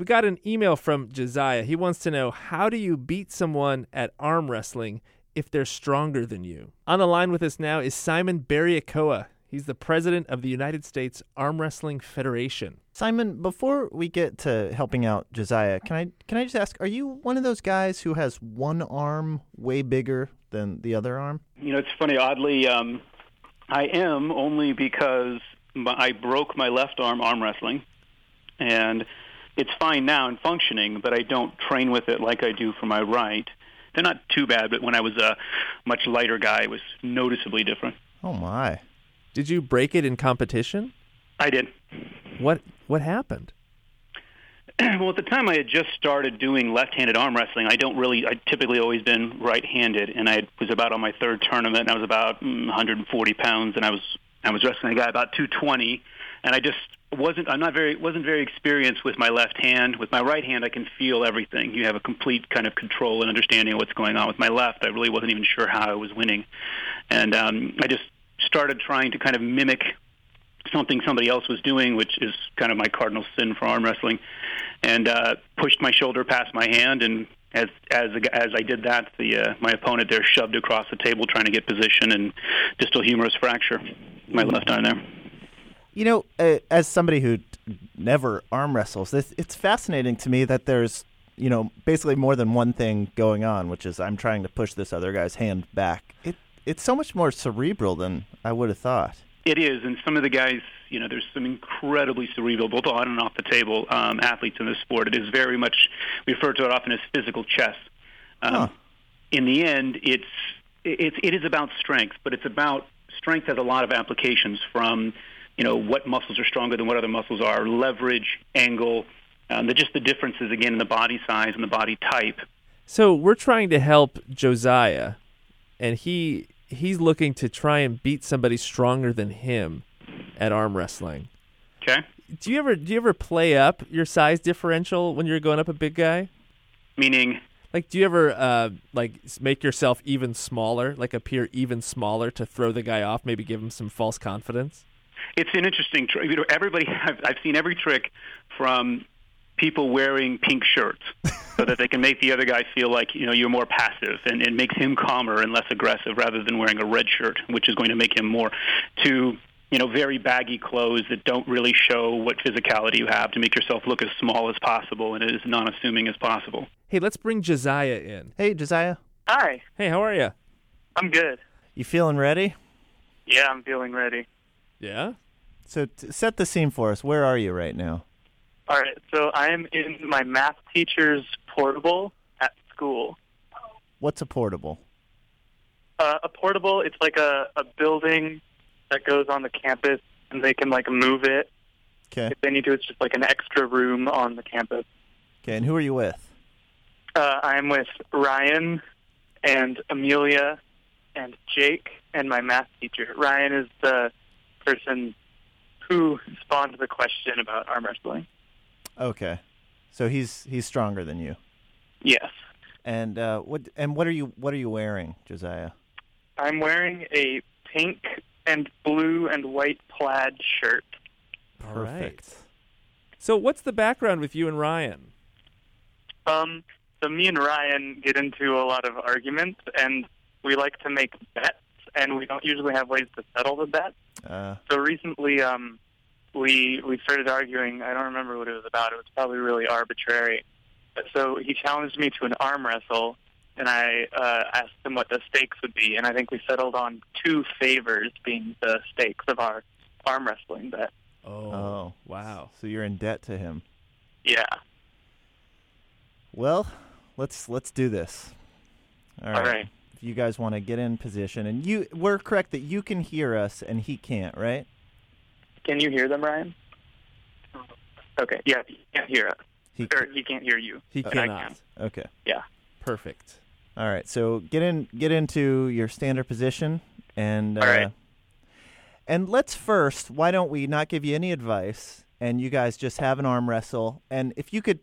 We got an email from Josiah. He wants to know how do you beat someone at arm wrestling if they're stronger than you? On the line with us now is Simon Barriacoa. He's the president of the United States Arm Wrestling Federation. Simon, before we get to helping out Josiah, can I can I just ask, are you one of those guys who has one arm way bigger than the other arm? You know, it's funny. Oddly, um, I am only because my, I broke my left arm arm wrestling, and it's fine now and functioning, but I don't train with it like I do for my right. They're not too bad, but when I was a much lighter guy, it was noticeably different. Oh my! Did you break it in competition? I did. What what happened? well, at the time I had just started doing left-handed arm wrestling. I don't really. I typically always been right-handed, and I was about on my third tournament, and I was about mm, 140 pounds, and I was I was wrestling a guy about 220, and I just wasn't I'm not very wasn't very experienced with my left hand. With my right hand, I can feel everything. You have a complete kind of control and understanding of what's going on. With my left, I really wasn't even sure how I was winning, and um, I just started trying to kind of mimic something somebody else was doing, which is kind of my cardinal sin for arm wrestling, and uh, pushed my shoulder past my hand. And as as as I did that, the uh, my opponent there shoved across the table trying to get position and distal humerus fracture my left arm there. You know, uh, as somebody who never arm wrestles, this, it's fascinating to me that there's you know basically more than one thing going on, which is I'm trying to push this other guy's hand back. It it's so much more cerebral than I would have thought. It is, and some of the guys, you know, there's some incredibly cerebral, both on and off the table um, athletes in this sport. It is very much we refer to it often as physical chess. Um, Huh. In the end, it's it's it is about strength, but it's about strength has a lot of applications from you know what muscles are stronger than what other muscles are, leverage, angle, um, the, just the differences again in the body size and the body type. So we're trying to help Josiah, and he he's looking to try and beat somebody stronger than him at arm wrestling. Okay, Do you ever do you ever play up your size differential when you're going up a big guy? meaning Like, do you ever uh, like make yourself even smaller, like appear even smaller to throw the guy off, maybe give him some false confidence? It's an interesting trick. You know, everybody, I've, I've seen every trick from people wearing pink shirts so that they can make the other guy feel like you know you're more passive and it makes him calmer and less aggressive rather than wearing a red shirt, which is going to make him more to you know very baggy clothes that don't really show what physicality you have to make yourself look as small as possible and as non-assuming as possible. Hey, let's bring Josiah in. Hey, Josiah, Hi, Hey, how are you? I'm good. you feeling ready? Yeah, I'm feeling ready. Yeah. So t- set the scene for us. Where are you right now? All right, so I am in my math teacher's portable at school. What's a portable? Uh, a portable, it's like a, a building that goes on the campus, and they can like move it Okay. if they need to. It's just like an extra room on the campus. Okay, and who are you with? Uh, I'm with Ryan and Amelia and Jake and my math teacher. Ryan is the person who spawned the question about arm wrestling. Okay. So he's he's stronger than you. Yes. And uh, what and what are you what are you wearing, Josiah? I'm wearing a pink and blue and white plaid shirt. Perfect. right. So, what's the background with you and Ryan? Um, so me and Ryan get into a lot of arguments, and we like to make bets, and we don't usually have ways to settle the bet. Uh, So recently, um, we we started arguing. I don't remember what it was about. It was probably really arbitrary. But So he challenged me to an arm wrestle, and I uh, asked him what the stakes would be, and I think we settled on two favors being the stakes of our arm wrestling bet. Oh, oh, wow. So you're in debt to him. Yeah. Well, let's let's do this. All right. All right. If you guys want to get in position, and you we're correct that you can hear us and he can't, right? Can you hear them, Ryan? Okay. Yeah, he can't hear us, He or he can't hear you. He cannot. can. okay. Yeah. Perfect. All right. So get in get into your standard position and uh, All right. and let's first. Why don't we not give you any advice and you guys just have an arm wrestle? And if you could,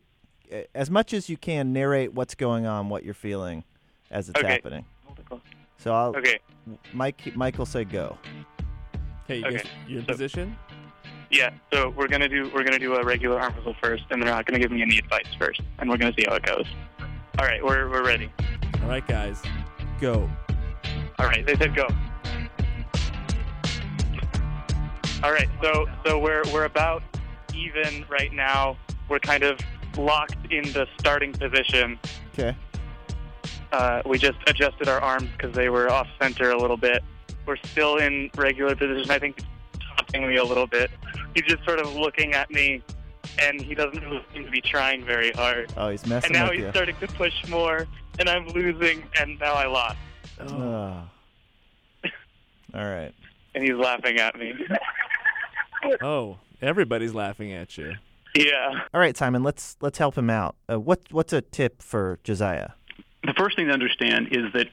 as much as you can, narrate what's going on, what you're feeling as it's Okay. happening. So I'll Okay. Mike Mike will say go. Okay, you Okay. guys, you're in So- position? Yeah. So we're gonna do we're gonna do a regular arm wrestle first, and they're not gonna give me any advice first, and we're gonna see how it goes. All right, we're we're ready. All right, guys, go. All right, they said go. All right, so so we're we're about even right now. We're kind of locked in the starting position. Okay. Uh, we just adjusted our arms because they were off center a little bit. We're still in regular position. I think he's topping me a little bit. He's just sort of looking at me, and he doesn't really seem to be trying very hard. Oh, he's messing And now with he's you. starting to push more, and I'm losing, and now I lost. Oh. All right. And he's laughing at me. Oh, everybody's laughing at you. yeah. All right, Simon. Let's let's help him out. Uh, what what's a tip for Josiah? The first thing to understand is that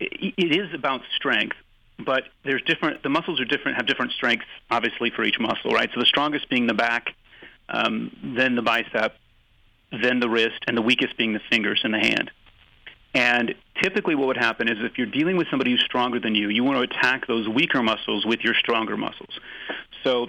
it is about strength, but there's different. The muscles are different, have different strengths, obviously for each muscle, right? So the strongest being the back, um, then the bicep, then the wrist, and the weakest being the fingers and the hand. And typically, what would happen is if you're dealing with somebody who's stronger than you, you want to attack those weaker muscles with your stronger muscles. So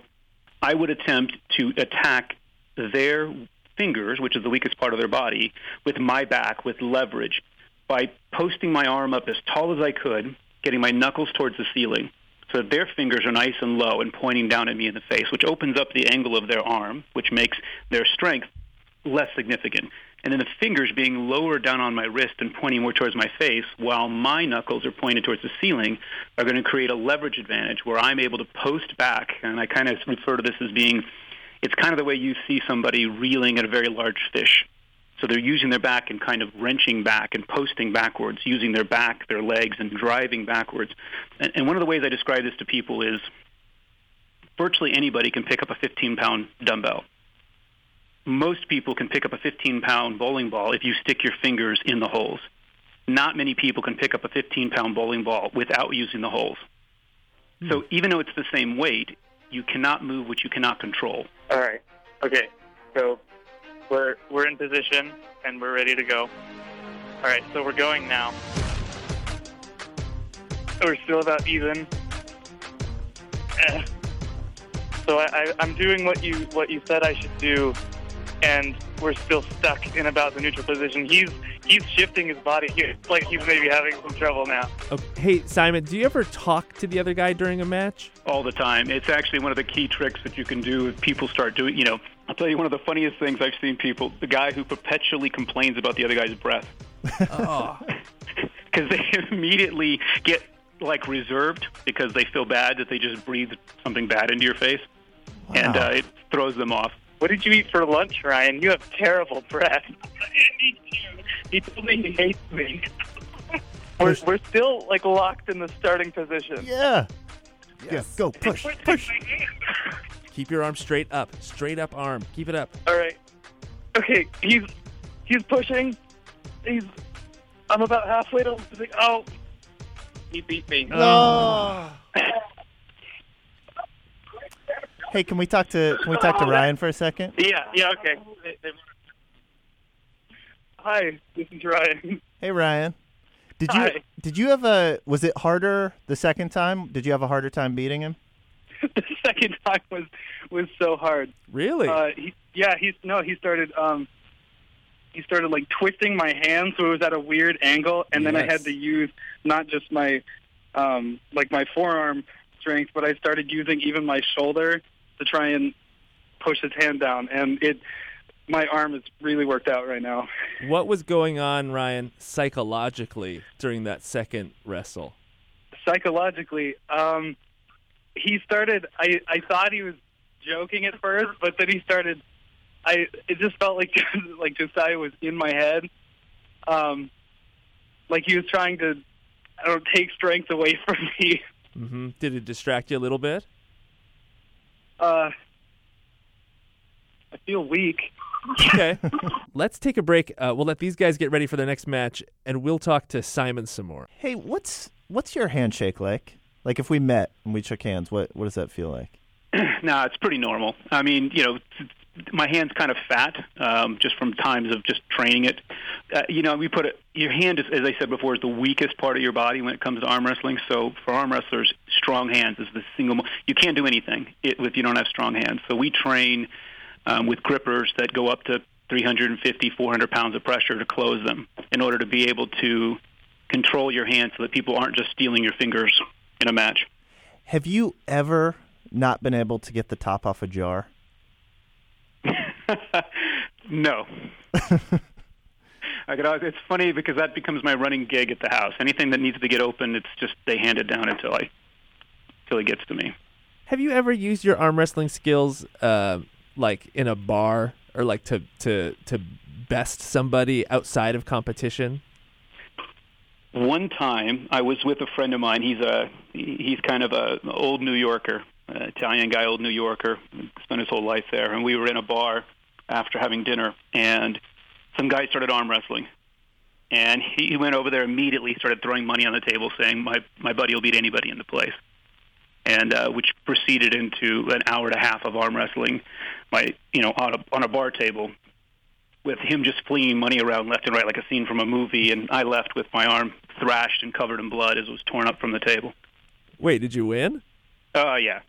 I would attempt to attack their fingers, which is the weakest part of their body, with my back, with leverage, by posting my arm up as tall as I could, getting my knuckles towards the ceiling, so that their fingers are nice and low and pointing down at me in the face, which opens up the angle of their arm, which makes their strength less significant. And then the fingers being lower down on my wrist and pointing more towards my face, while my knuckles are pointed towards the ceiling, are going to create a leverage advantage where I'm able to post back. And I kind of refer to this as being, it's kind of the way you see somebody reeling at a very large fish. So they're using their back and kind of wrenching back and posting backwards, using their back, their legs, and driving backwards. And, and one of the ways I describe this to people is virtually anybody can pick up a 15 pound dumbbell most people can pick up a 15 pound bowling ball if you stick your fingers in the holes. Not many people can pick up a 15 pound bowling ball without using the holes. So hmm. even though it's the same weight, you cannot move what you cannot control. All right. Okay. So we're we're in position and we're ready to go. All right. So we're going now. We're still about even. So I, I'm doing what you what you said I should do, and we're still stuck in about the neutral position. He's he's shifting his body here. It's like he's maybe having some trouble now. Oh, hey, Simon, do you ever talk to the other guy during a match? all the time. It's actually one of the key tricks that you can do if people start doing, you know, I'll tell you one of the funniest things I've seen people, the guy who perpetually complains about the other guy's breath. Oh, Because they immediately get like reserved because they feel bad that they just breathed something bad into your face. And uh, it throws them off. What did you eat for lunch, Ryan? You have terrible breath. he told me he hates me. We're, we're still like locked in the starting position. Yeah. Yeah. Go push push. keep your arm straight up. Straight up arm. Keep it up. All right. Okay, he's he's pushing. He's. I'm about halfway to. Oh, he beat me. Oh. Hey, can we talk to can we talk to Ryan for a second? Yeah. Yeah. Okay. Hi, this is Ryan. Hey, Ryan. Did you Hi. did you have a was it harder the second time? Did you have a harder time beating him? the second time was was so hard. Really? Uh, he, yeah, he's no, he started um, he started like twisting my hand, so it was at a weird angle, and then I had to use not just my um, like my forearm strength, but I started using even my shoulder to try and push his hand down, and it my arm is really worked out right now. what was going on, Ryan, psychologically during that second wrestle? Psychologically, um, he started. I I thought he was joking at first, but then he started. I it just felt like like Josiah was in my head, um, like he was trying to, I don't know, take strength away from me. hmm Did it distract you a little bit? Uh, I feel weak. Okay. Let's take a break. Uh, we'll let these guys get ready for their next match, and we'll talk to Simon some more. Hey, what's what's your handshake like? Like if we met and we shook hands, what what does that feel like? no, it's pretty normal. I mean, you know, my hand's kind of fat, um, just from times of just training it. Uh, you know, we put it. Your hand is, as I said before, is the weakest part of your body when it comes to arm wrestling. So for arm wrestlers, strong hands is the single. Mo- you can't do anything if you don't have strong hands. So we train um, with grippers that go up to 350, 400 pounds of pressure to close them in order to be able to control your hands so that people aren't just stealing your fingers in a match. Have you ever not been able to get the top off a jar? no. I could, it's funny because that becomes my running gig at the house. Anything that needs to get open, it's just they hand it down until I until it gets to me. Have you ever used your arm wrestling skills uh, like in a bar or like to to to best somebody outside of competition? One time, I was with a friend of mine. He's a he's kind of a old New Yorker, uh, Italian guy, old New Yorker. Spent his whole life there, and we were in a bar after having dinner, and some guy started arm wrestling, and he went over there immediately, started throwing money on the table, saying, "My my buddy will beat anybody in the place," and uh, which proceeded into an hour and a half of arm wrestling, my you know on a on a bar table, with him just flinging money around left and right like a scene from a movie, and I left with my arm thrashed and covered in blood as it was torn up from the table. Wait, did you win? Oh uh, yeah.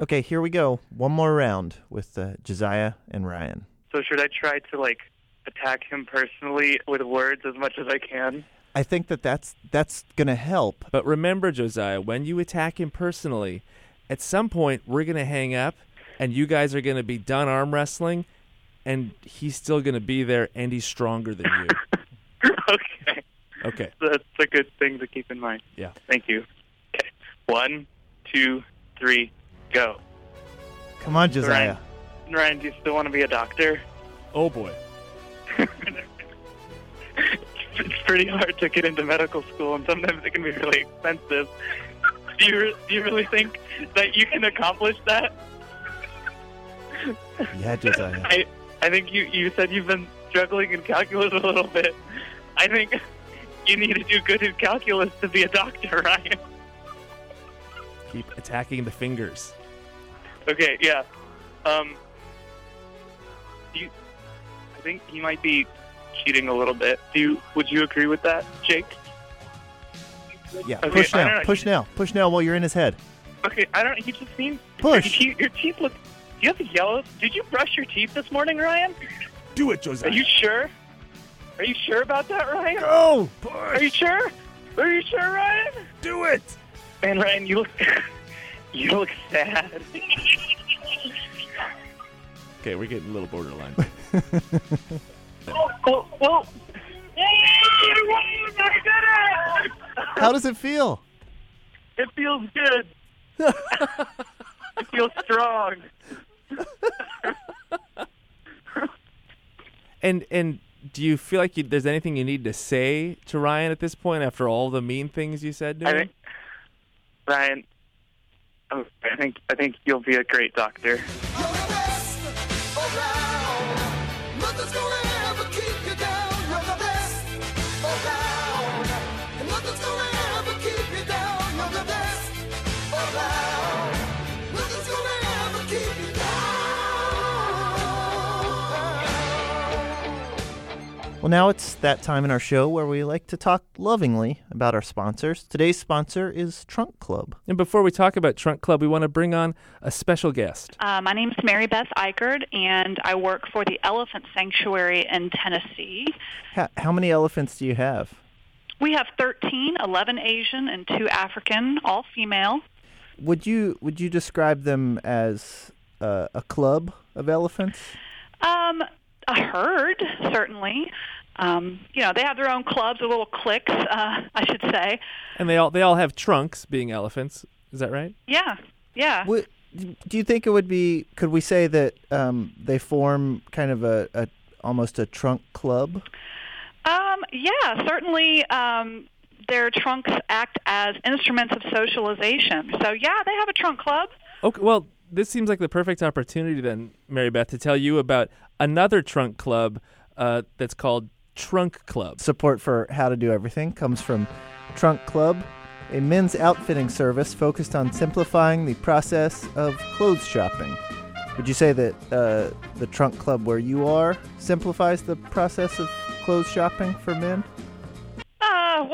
okay, here we go. One more round with uh, Josiah and Ryan. So should I try to like attack him personally with words as much as I can? I think that that's that's going to help. But remember, Josiah, when you attack him personally, at some point we're going to hang up, and you guys are going to be done arm wrestling, and he's still going to be there, and he's stronger than you. okay. Okay. That's a good thing to keep in mind. Yeah. Thank you. Okay. One, two, three, go. Come on, Josiah. Ryan, Ryan do you still want to be a doctor? Oh boy. It's pretty hard to get into medical school, and sometimes it can be really expensive. Do you do you really think that you can accomplish that? Yeah, Josiah. I I think you you said you've been struggling in calculus a little bit. I think you need to do good in calculus to be a doctor, Ryan. Keep attacking the fingers. Okay, yeah. Um, you, I think he might be cheating a little bit. Do you? Would you agree with that, Jake? Yeah, Okay, push now. Push now. Push now while you're in his head. Okay, I don't. He just seems. Push. Your, your teeth look. Do you have the yellow? Did you brush your teeth this morning, Ryan? Do it, Joseph. Are you sure? Are you sure about that, Ryan? Go. Are you sure? Are you sure, Ryan? Do it. Man, Ryan, you look. you look sad. Okay, we're getting a little borderline. oh, oh, oh. I did it! How does it feel? It feels good. I feel strong. and and do you feel like you, there's anything you need to say to Ryan at this point after all the mean things you said to I him? think, Ryan, oh, I think I think you'll be a great doctor. Well, now it's that time in our show where we like to talk lovingly about our sponsors. Today's sponsor is Trunk Club. And before we talk about Trunk Club, we want to bring on a special guest. Uh, my name is Mary Beth Eichard, and I work for the Elephant Sanctuary in Tennessee. How, how many elephants do you have? We have 13, 11 Asian and 2 African, all female. Would you would you describe them as uh, a club of elephants? Um, a herd, certainly. Um, you know, they have their own clubs, or little cliques, uh, I should say. And they all they all have trunks, being elephants. Is that right? Yeah, yeah. Would, do you think it would be? Could we say that um, they form kind of a, a almost a trunk club? Um, yeah, certainly. Um, their trunks act as instruments of socialization. So, yeah, they have a trunk club. Okay. Well, this seems like the perfect opportunity then, Mary Beth, to tell you about another trunk club uh, that's called Trunk Club. Support for How to Do Everything comes from Trunk Club, a men's outfitting service focused on simplifying the process of clothes shopping. Would you say that uh, the trunk club where you are simplifies the process of clothes shopping for men?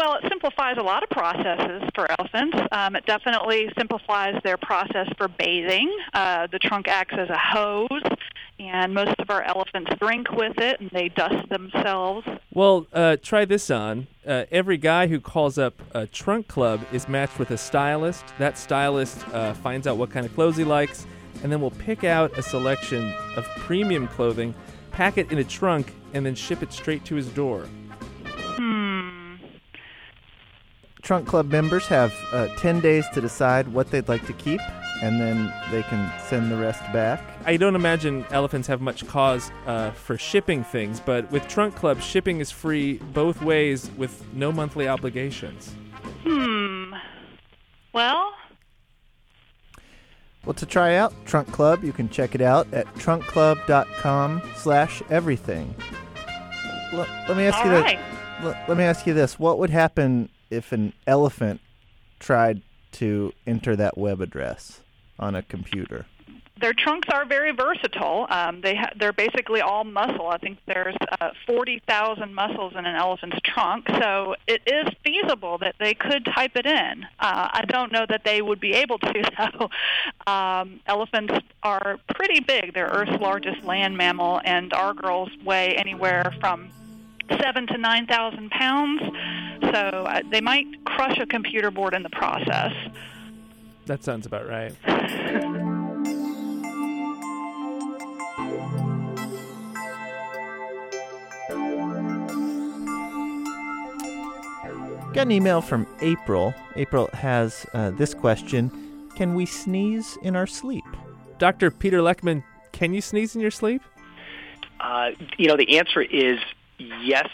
Well, it simplifies a lot of processes for elephants. Um, it definitely simplifies their process for bathing. Uh, the trunk acts as a hose, and most of our elephants drink with it, and they dust themselves. Well, uh, try this on. Uh, every guy who calls up a trunk club is matched with a stylist. That stylist uh, finds out what kind of clothes he likes, and then will pick out a selection of premium clothing, pack it in a trunk, and then ship it straight to his door. Hmm. Trunk Club members have uh, 10 days to decide what they'd like to keep, and then they can send the rest back. I don't imagine elephants have much cause uh, for shipping things, but with Trunk Club, shipping is free both ways with no monthly obligations. Hmm. Well, Well, to try out Trunk Club, you can check it out at trunkclub.com slash everything. L- let me ask all you right. this. L- let me ask you this. What would happen if an elephant tried to enter that web address on a computer? Their trunks are very versatile. Um, they ha- they're basically all muscle. I think there's uh, 40,000 muscles in an elephant's trunk, so it is feasible that they could type it in. Uh, I don't know that they would be able to, though. Um, elephants are pretty big. They're Earth's largest land mammal, and our girls weigh anywhere from seven to nine thousand pounds. So uh, they might crush a computer board in the process. That sounds about right. Got an email from April. April has uh, this question Can we sneeze in our sleep? Dr. Peter Leckman, can you sneeze in your sleep? Uh, you know, the answer is yes,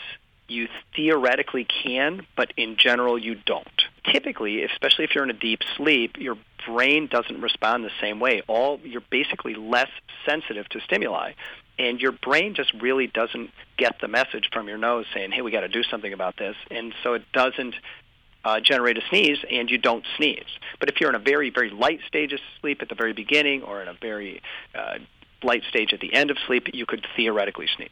you theoretically can, but in general, you don't. Typically, especially if you're in a deep sleep, your brain doesn't respond the same way. All you're basically less sensitive to stimuli, and your brain just really doesn't get the message from your nose saying, "Hey, we got to do something about this," and so it doesn't uh, generate a sneeze, and you don't sneeze. But if you're in a very, very light stage of sleep at the very beginning, or in a very uh, light stage at the end of sleep, you could theoretically sneeze.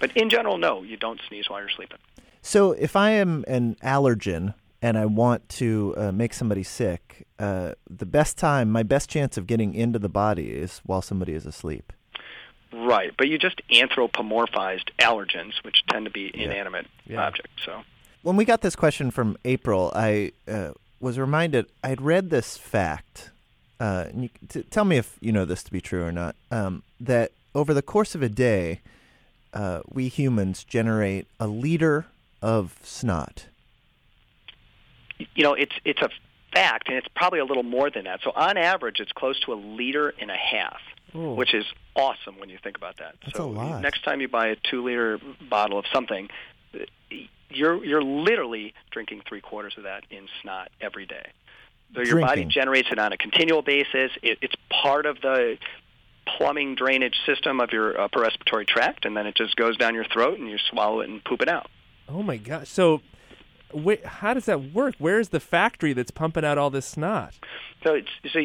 But in general, no, you don't sneeze while you're sleeping. So, if I am an allergen and I want to uh, make somebody sick, uh, the best time, my best chance of getting into the body is while somebody is asleep. Right, but you just anthropomorphized allergens, which tend to be inanimate Yeah. objects. So When we got this question from April, I uh, was reminded I had read this fact. Uh, and you, t- tell me if you know this to be true or not. Um, that over the course of a day, uh, we humans generate a liter of snot. you know, it's it's a fact, and it's probably a little more than that. So on average, it's close to a liter and a half, Ooh. which is awesome when you think about that. That's so a lot. next time you buy a two-liter bottle of something, you're you're literally drinking three quarters of that in snot every day. So your body generates it on a continual basis. It, it's part of the plumbing drainage system of your upper respiratory tract, and then it just goes down your throat, and you swallow it and poop it out. Oh my gosh. So, wait, how does that work? Where's the factory that's pumping out all this snot? So it's so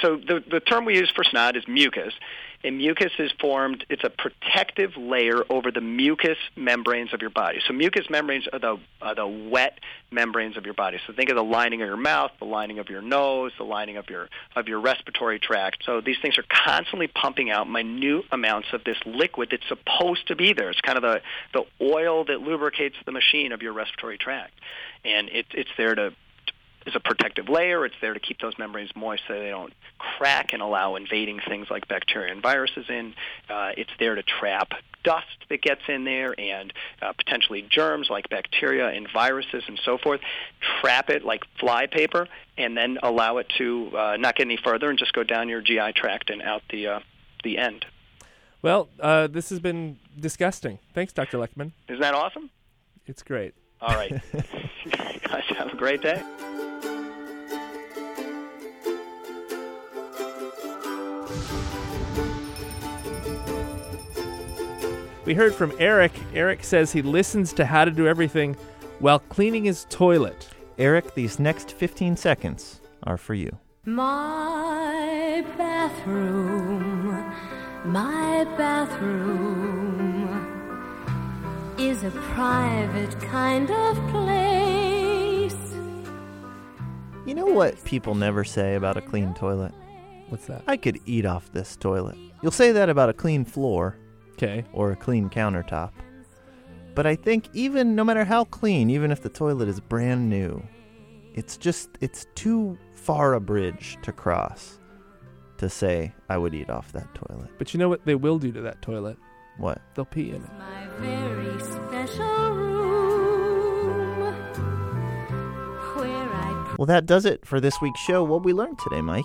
so the the term we use for snot is mucus, and mucus is formed. It's a protective layer over the mucus membranes of your body. So mucus membranes are the are the wet membranes of your body. So think of the lining of your mouth, the lining of your nose, the lining of your of your respiratory tract. So these things are constantly pumping out minute amounts of this liquid that's supposed to be there. It's kind of the the oil that lubricates the machine of your respiratory tract, and it, it's there to is a protective layer. It's there to keep those membranes moist so they don't crack and allow invading things like bacteria and viruses in. Uh, it's there to trap dust that gets in there and uh, potentially germs like bacteria and viruses and so forth. Trap it like flypaper and then allow it to uh, not get any further and just go down your GI tract and out the uh, the end. Well, uh, this has been disgusting. Thanks, Dr. Leckman. Isn't that awesome? It's great. All right. Guys, have a great day. We heard from Eric. Eric says he listens to How to Do Everything while cleaning his toilet. Eric, these next 15 seconds are for you. My bathroom My bathroom is a private kind of place. You know what people never say about a clean toilet? What's that? I could eat off this toilet. You'll say that about a clean floor Okay. or a clean countertop. But I think even no matter how clean, even if the toilet is brand new, it's just it's too far a bridge to cross to say I would eat off that toilet. But you know what they will do to that toilet? What? They'll pee in it. My very special room where I Well, that does it for this week's show. What we learned today, Mike?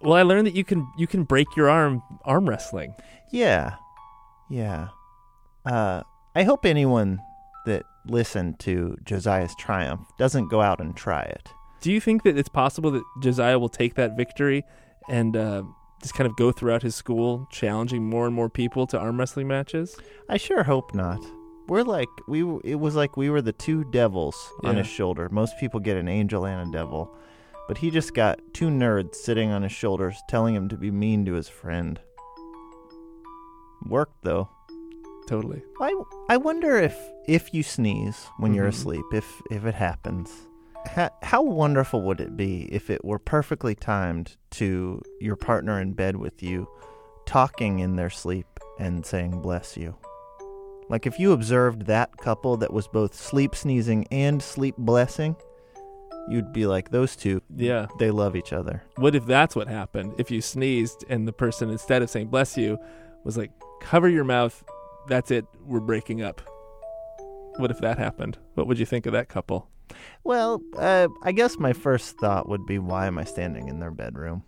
Well, I learned that you can you can break your arm arm wrestling. Yeah. Yeah. Uh, I hope anyone that listened to Josiah's triumph doesn't go out and try it. Do you think that it's possible that Josiah will take that victory and uh, just kind of go throughout his school, challenging more and more people to arm wrestling matches? I sure hope not. We're like we. It was like we were the two devils on Yeah. his shoulder. Most people get an angel and a devil, but he just got two nerds sitting on his shoulders, telling him to be mean to his friend. Worked though. Totally. I I wonder if if you sneeze when you're Mhm. asleep, if if it happens, ha, how wonderful would it be if it were perfectly timed to your partner in bed with you, talking in their sleep and saying "bless you." Like if you observed that couple that was both sleep sneezing and sleep blessing, you'd be like, those two, Yeah. they love each other. What if that's what happened? If you sneezed and the person instead of saying bless you was like cover your mouth, that's it, we're breaking up. What if that happened? What would you think of that couple? Well, uh, I guess my first thought would be, why am I standing in their bedroom?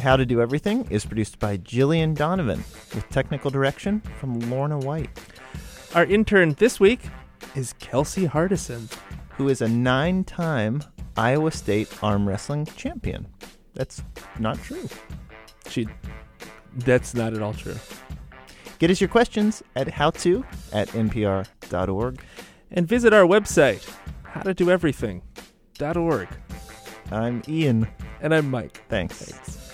How to Do Everything is produced by Jillian Donovan with technical direction from Lorna White, Our intern this week is Kelsey Hardison. who is a nine time Iowa State arm wrestling champion. That's not true. She that's not at all true. Get us your questions at howto at npr.org. And visit our website, howtodoeverything.org. I'm Ian. And I'm Mike. Thanks. Thanks.